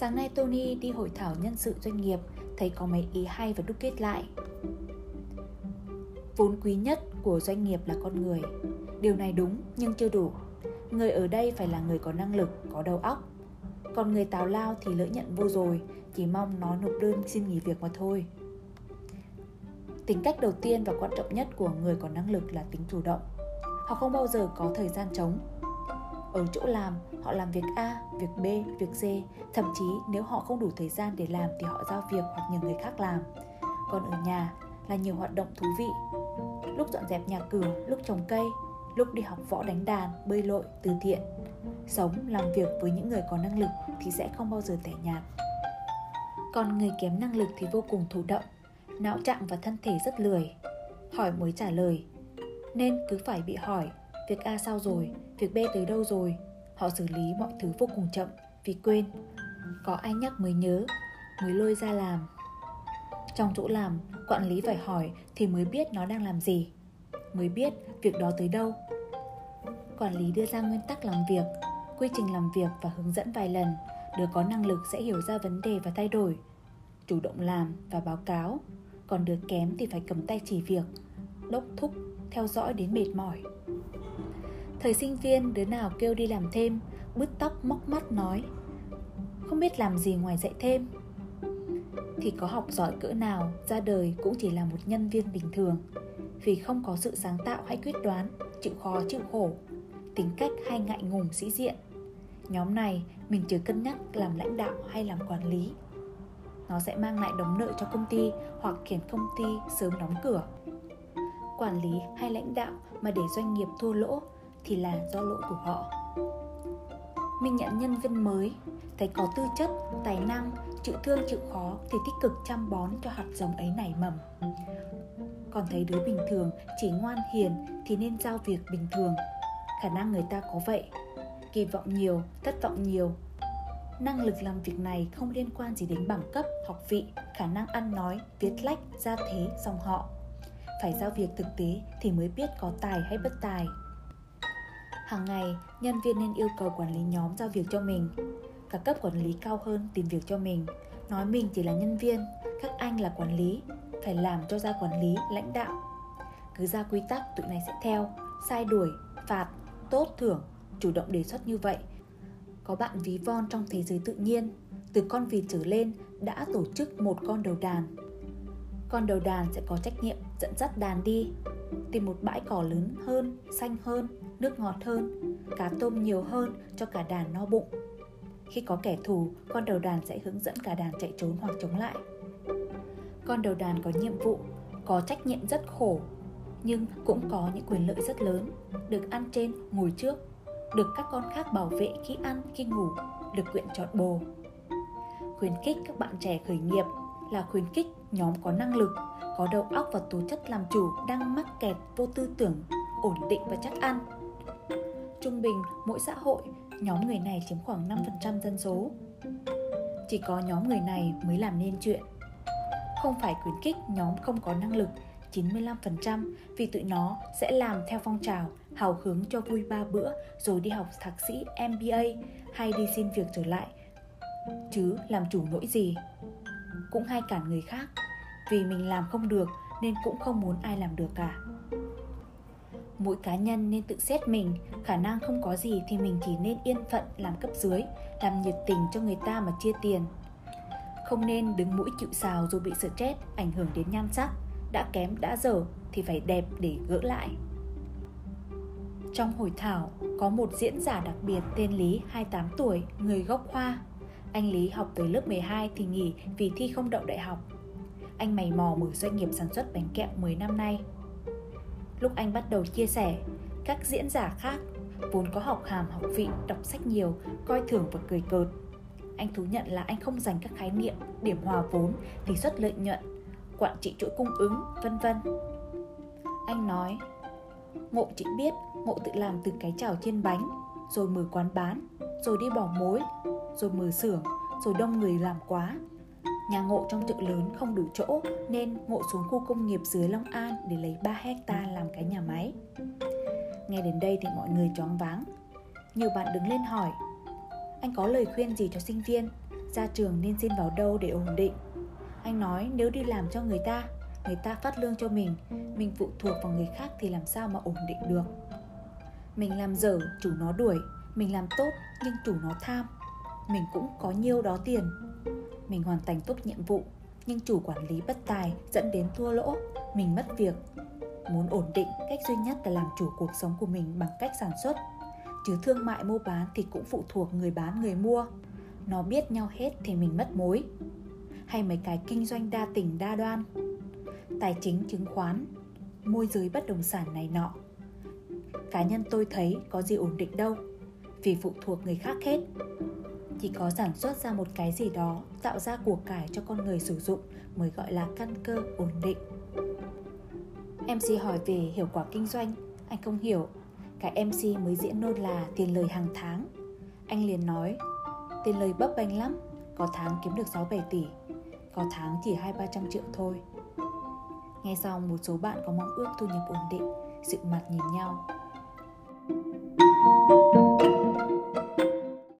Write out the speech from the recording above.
Sáng nay Tony đi hội thảo nhân sự doanh nghiệp Thấy có mấy ý hay và đúc kết lại. Vốn quý nhất của doanh nghiệp là con người. Điều này đúng nhưng chưa đủ. Người ở đây phải là người có năng lực, có đầu óc. Còn người tào lao thì lỡ nhận vô rồi Chỉ mong nó nộp đơn xin nghỉ việc mà thôi. Tính cách đầu tiên và quan trọng nhất của người có năng lực là tính chủ động. Họ không bao giờ có thời gian trống ở chỗ làm họ làm việc A, việc B, việc C. Thậm chí nếu họ không đủ thời gian để làm thì họ giao việc hoặc nhờ người khác làm. Còn ở nhà là nhiều hoạt động thú vị. Lúc dọn dẹp nhà cửa, lúc trồng cây, lúc đi học võ đánh đàn, bơi lội, từ thiện. Sống, làm việc với những người có năng lực thì sẽ không bao giờ tẻ nhạt. Còn người kém năng lực thì vô cùng thụ động Não trạng và thân thể rất lười. Hỏi mới trả lời Nên cứ phải bị hỏi Việc A sao rồi, việc B tới đâu rồi? Họ xử lý mọi thứ vô cùng chậm vì quên. Có ai nhắc mới nhớ, mới lôi ra làm? Trong chỗ làm, quản lý phải hỏi thì mới biết nó đang làm gì. Mới biết việc đó tới đâu. Quản lý đưa ra nguyên tắc làm việc, quy trình làm việc và hướng dẫn vài lần. Đứa có năng lực sẽ hiểu ra vấn đề và thay đổi. Chủ động làm và báo cáo. Còn đứa kém thì phải cầm tay chỉ việc Đốc thúc, theo dõi đến mệt mỏi. Thời sinh viên, đứa nào kêu đi làm thêm, Bứt tóc, móc mắt, nói, Không biết làm gì ngoài dạy thêm. Thì có học giỏi cỡ nào, Ra đời cũng chỉ là một nhân viên bình thường. Vì không có sự sáng tạo hay quyết đoán, Chịu khó, chịu khổ, Tính cách hay ngại ngùng, sĩ diện. Nhóm này, mình chưa cân nhắc làm lãnh đạo hay làm quản lý. Nó sẽ mang lại đống nợ cho công ty Hoặc khiến công ty sớm đóng cửa. Quản lý hay lãnh đạo mà để doanh nghiệp thua lỗ thì là do lỗi của họ. Mình nhận nhân viên mới, thấy có tư chất, tài năng, chịu thương chịu khó thì tích cực chăm bón cho hạt giống ấy nảy mầm. Còn thấy đứa bình thường chỉ ngoan hiền thì nên giao việc bình thường. Khả năng người ta có vậy, kỳ vọng nhiều, thất vọng nhiều. Năng lực làm việc này không liên quan gì đến bằng cấp, học vị, khả năng ăn nói, viết lách, gia thế, dòng họ. Phải giao việc thực tế thì mới biết có tài hay bất tài. Hàng ngày, nhân viên nên yêu cầu quản lý nhóm giao việc cho mình. cả cấp quản lý cao hơn tìm việc cho mình, nói mình chỉ là nhân viên, các anh là quản lý, phải làm cho ra quản lý, lãnh đạo. Cứ ra quy tắc tụi này sẽ theo, sai đuổi, phạt, tốt thưởng, chủ động đề xuất như vậy. Có bạn ví von trong thế giới tự nhiên, từ con vịt trở lên đã tổ chức một con đầu đàn. Con đầu đàn sẽ có trách nhiệm dẫn dắt đàn đi, tìm một bãi cỏ lớn hơn, xanh hơn, nước ngọt hơn, cá tôm nhiều hơn cho cả đàn no bụng. Khi có kẻ thù, con đầu đàn sẽ hướng dẫn cả đàn chạy trốn hoặc chống lại. Con đầu đàn có nhiệm vụ, có trách nhiệm rất khổ, nhưng cũng có những quyền lợi rất lớn, được ăn trên, ngồi trước, được các con khác bảo vệ khi ăn, khi ngủ, được quyện chọn bồ. Khuyến khích các bạn trẻ khởi nghiệp là khuyến khích nhóm có năng lực, có đầu óc và tố chất làm chủ đang mắc kẹt vô tư tưởng, ổn định và chắc ăn Trung bình, mỗi xã hội, nhóm người này chiếm khoảng 5% dân số. Chỉ có nhóm người này mới làm nên chuyện. Không phải khuyến khích nhóm không có năng lực 95% vì tụi nó sẽ làm theo phong trào hào hứng cho vui ba bữa rồi đi học thạc sĩ MBA hay đi xin việc trở lại. Chứ làm chủ nỗi gì. Cũng hay cản người khác. Vì mình làm không được nên cũng không muốn ai làm được cả. Mỗi cá nhân nên tự xét mình khả năng không có gì thì mình chỉ nên yên phận làm cấp dưới làm nhiệt tình cho người ta mà chia tiền. Không nên đứng mũi chịu sào rồi bị stress ảnh hưởng đến nhan sắc đã kém đã dở thì phải đẹp để gỡ lại. Trong hội thảo có một diễn giả đặc biệt tên Lý 28 tuổi, người gốc Hoa. Anh Lý học tới lớp 12 thì nghỉ vì thi không đậu đại học. Anh mày mò mở doanh nghiệp sản xuất bánh kẹo 10 năm nay, Lúc anh bắt đầu chia sẻ, các diễn giả khác vốn có học hàm học vị, đọc sách nhiều, coi thường và cười cợt. Anh thú nhận là anh không dành các khái niệm điểm hòa vốn, tỷ suất lợi nhuận, quản trị chuỗi cung ứng, vân vân. Anh nói, ngộ chỉ biết ngộ tự làm từ cái chảo trên bánh, rồi mở quán bán, rồi đi bỏ mối, rồi mở xưởng, rồi đông người làm quá, Nhà ngộ trong chợ lớn không đủ chỗ nên ngộ xuống khu công nghiệp dưới Long An để lấy 3 hecta làm cái nhà máy. Nghe đến đây thì mọi người choáng váng. Nhiều bạn đứng lên hỏi, anh có lời khuyên gì cho sinh viên? Ra trường nên xin vào đâu để ổn định Anh nói nếu đi làm cho người ta Người ta phát lương cho mình Mình phụ thuộc vào người khác thì làm sao mà ổn định được mình làm dở, chủ nó đuổi. Mình làm tốt nhưng chủ nó tham. Mình cũng có nhiêu đó tiền. Mình hoàn thành tốt nhiệm vụ Nhưng chủ quản lý bất tài dẫn đến thua lỗ. Mình mất việc. Muốn ổn định, cách duy nhất là làm chủ cuộc sống của mình bằng cách sản xuất. Chứ thương mại mua bán thì cũng phụ thuộc người bán người mua. Nó biết nhau hết thì mình mất mối. Hay mấy cái kinh doanh đa tỉnh đa đoan. Tài chính chứng khoán môi giới bất động sản này nọ cá nhân tôi thấy có gì ổn định đâu, vì phụ thuộc người khác hết. Chỉ có sản xuất ra một cái gì đó, tạo ra của cải cho con người sử dụng mới gọi là căn cơ ổn định. Mc hỏi về hiệu quả kinh doanh. Anh không hiểu. Cái MC mới diễn nôn là tiền lời hàng tháng. Anh liền nói, Tiền lời bấp bênh lắm, Có tháng kiếm được 6-7 tỷ, Có tháng chỉ 2-300 triệu thôi. Nghe xong, một số bạn có mong ước thu nhập ổn định, Sự mặt nhìn nhau. you